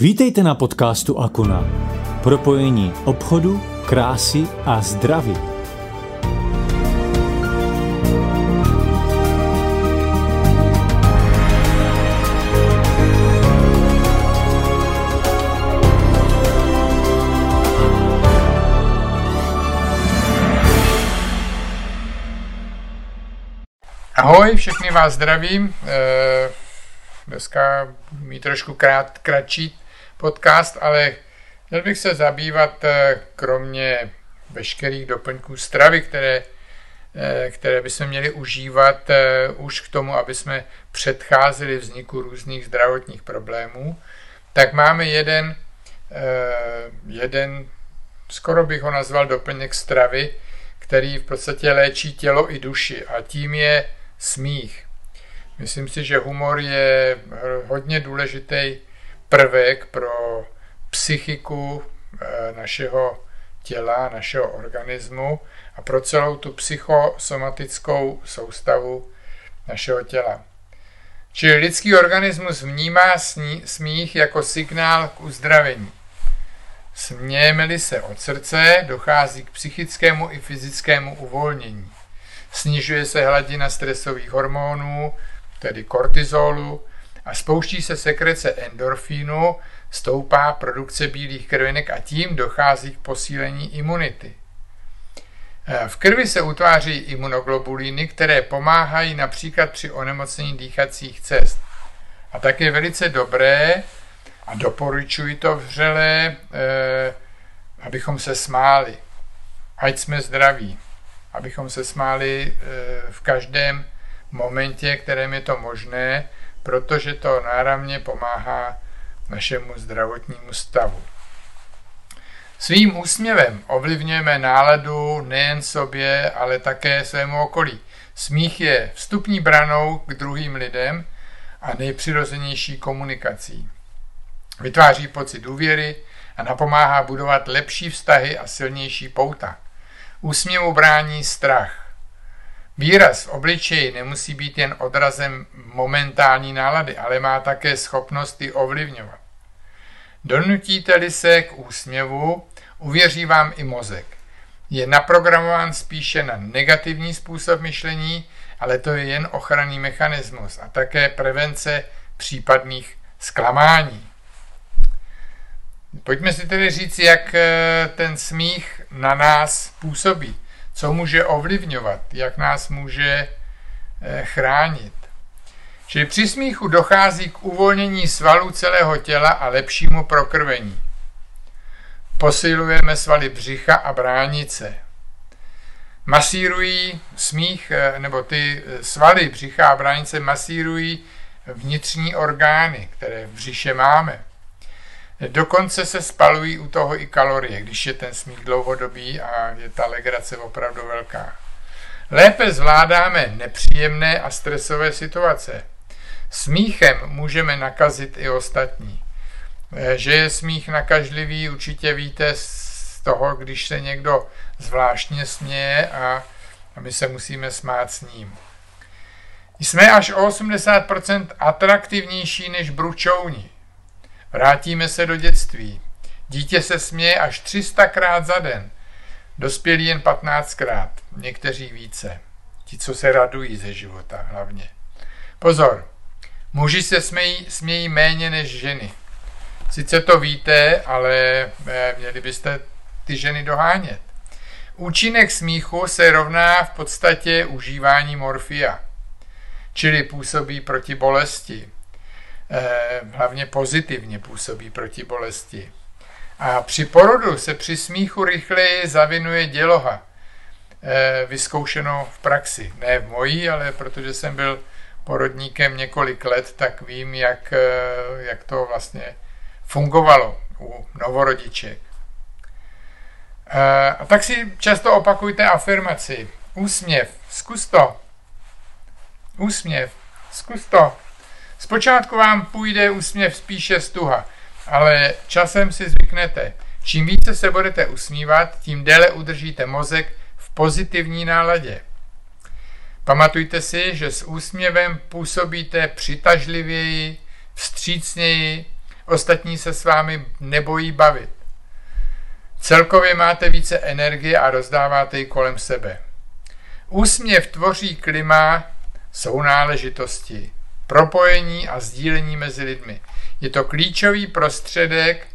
Vítejte na podcastu Akuna. Propojení obchodu, krásy a zdraví. Ahoj, všechny vás zdravím. Eh, dneska mít trošku krát, kratší podcast, ale měl bych se zabývat eh, kromě veškerých doplňků stravy, které, eh, které bychom měli užívat už k tomu, aby jsme předcházeli vzniku různých zdravotních problémů, tak máme jeden, jeden skoro bych ho nazval doplněk stravy, který v podstatě léčí tělo i duši a tím je smích. Myslím si, že humor je hodně důležitý prvek pro psychiku eh, našeho těla, našeho organismu a pro celou tu psychosomatickou soustavu našeho těla. Čili lidský organismus vnímá smích jako signál k uzdravení. Smějeme-li se od srdce, dochází k psychickému i fyzickému uvolnění. Snižuje se hladina stresových hormonů, tedy kortizolu, a spouští se sekrece endorfínu, stoupá produkce bílých krvinek a tím dochází k posílení imunity. V krvi se utváří imunoglobulíny, které pomáhají například při onemocnění dýchacích cest. A tak je velice dobré, a doporučuji to vřele, eh, abychom se smáli. Ať jsme zdraví abychom se smáli eh, v každém momentě, kterém je to možné, protože to náramně pomáhá našemu zdravotnímu stavu. Svým úsměvem ovlivňujeme náladu nejen sobě, ale také svému okolí. Smích je vstupní branou k druhým lidem a nejpřirozenější komunikací. Vytváří pocit důvěry a napomáhá budovat lepší vztahy a silnější pouta. Úsměvu brání strach. Výraz v obličeji nemusí být jen odrazem momentální nálady, ale má také schopnost ji ovlivňovat. Donutíte-li se k úsměvu, uvěří vám i mozek. Je naprogramován spíše na negativní způsob myšlení, ale to je jen ochranný mechanismus a také prevence případných zklamání. Pojďme si tedy říct, jak eh, ten smích na nás působí, co může ovlivňovat, jak nás může eh, chránit. Čili při smíchu dochází k uvolnění svalů celého těla a lepšímu prokrvení. Posilujeme svaly břicha a bránice. Masírují smích, eh, nebo ty svaly břicha a bránice masírují vnitřní orgány, které v břiše máme. Dokonce se spalují u toho i kalorie, když je ten smích dlouhodobý a je ta legrace opravdu velká. Lépe zvládáme nepříjemné a stresové situace. Smíchem můžeme nakazit i ostatní. Eh, že je smích nakažlivý, určitě víte z toho, když se někdo zvláštně směje a, my se musíme smát s ním. Jsme až o 80% atraktivnější než bručouni. Vrátíme se do dětství. Dítě se směje až 300krát za den. Dospělí jen 15krát, někteří více. Ti, co se radují ze života hlavně. Pozor, muži se smějí, smějí méně než ženy. Sice to víte, ale eh, měli byste ty ženy dohánět. Účinek smíchu se rovná v podstatě užívání morfia, čili působí proti bolesti. Eh, hlavně pozitivně působí proti bolesti. A při porodu se při smíchu rychleji zavinuje děloha, eh, vyzkoušeno v praxi. Ne v mojí, ale protože jsem byl porodníkem několik let, tak vím, jak, eh, jak to vlastně fungovalo u novorodiček. A tak si často opakujte afirmaci. Úsměv, zkus to. Úsměv, zkus to. Zpočátku vám půjde úsměv spíše stuha, ale časem si zvyknete. Čím více se budete usmívat, tím déle udržíte mozek v pozitivní náladě. Pamatujte si, že s úsměvem působíte přitažlivěji, vstřícněji, ostatní se s vámi nebojí bavit. Celkově máte více energie a rozdáváte ji kolem sebe. Úsměv tvoří klima sounáležitosti, propojení a sdílení mezi lidmi. Je to klíčový prostředek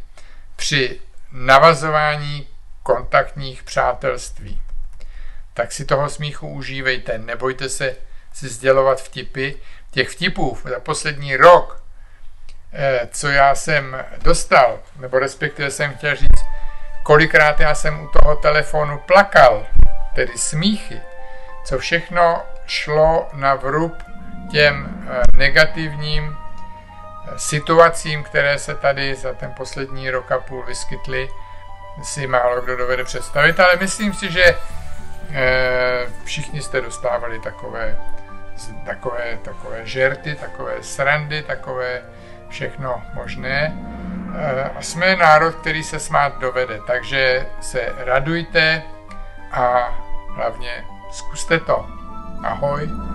při navazování kontaktních přátelství. Tak si toho smíchu užívejte, nebojte se si sdělovat vtipy. Těch vtipů za poslední rok, eh, co já jsem dostal, nebo respektive jsem chtěl říct, kolikrát já jsem u toho telefonu plakal, tedy smíchy, co všechno šlo na vrub těm eh, negativním eh, situacím, které se tady za ten poslední rok a půl vyskytly, si málo kdo dovede představit, ale myslím si, že eh, všichni jste dostávali takové, takové, takové žerty, takové srandy, takové všechno možné. A jsme národ, který se smát dovede, takže se radujte a hlavně zkuste to. Ahoj.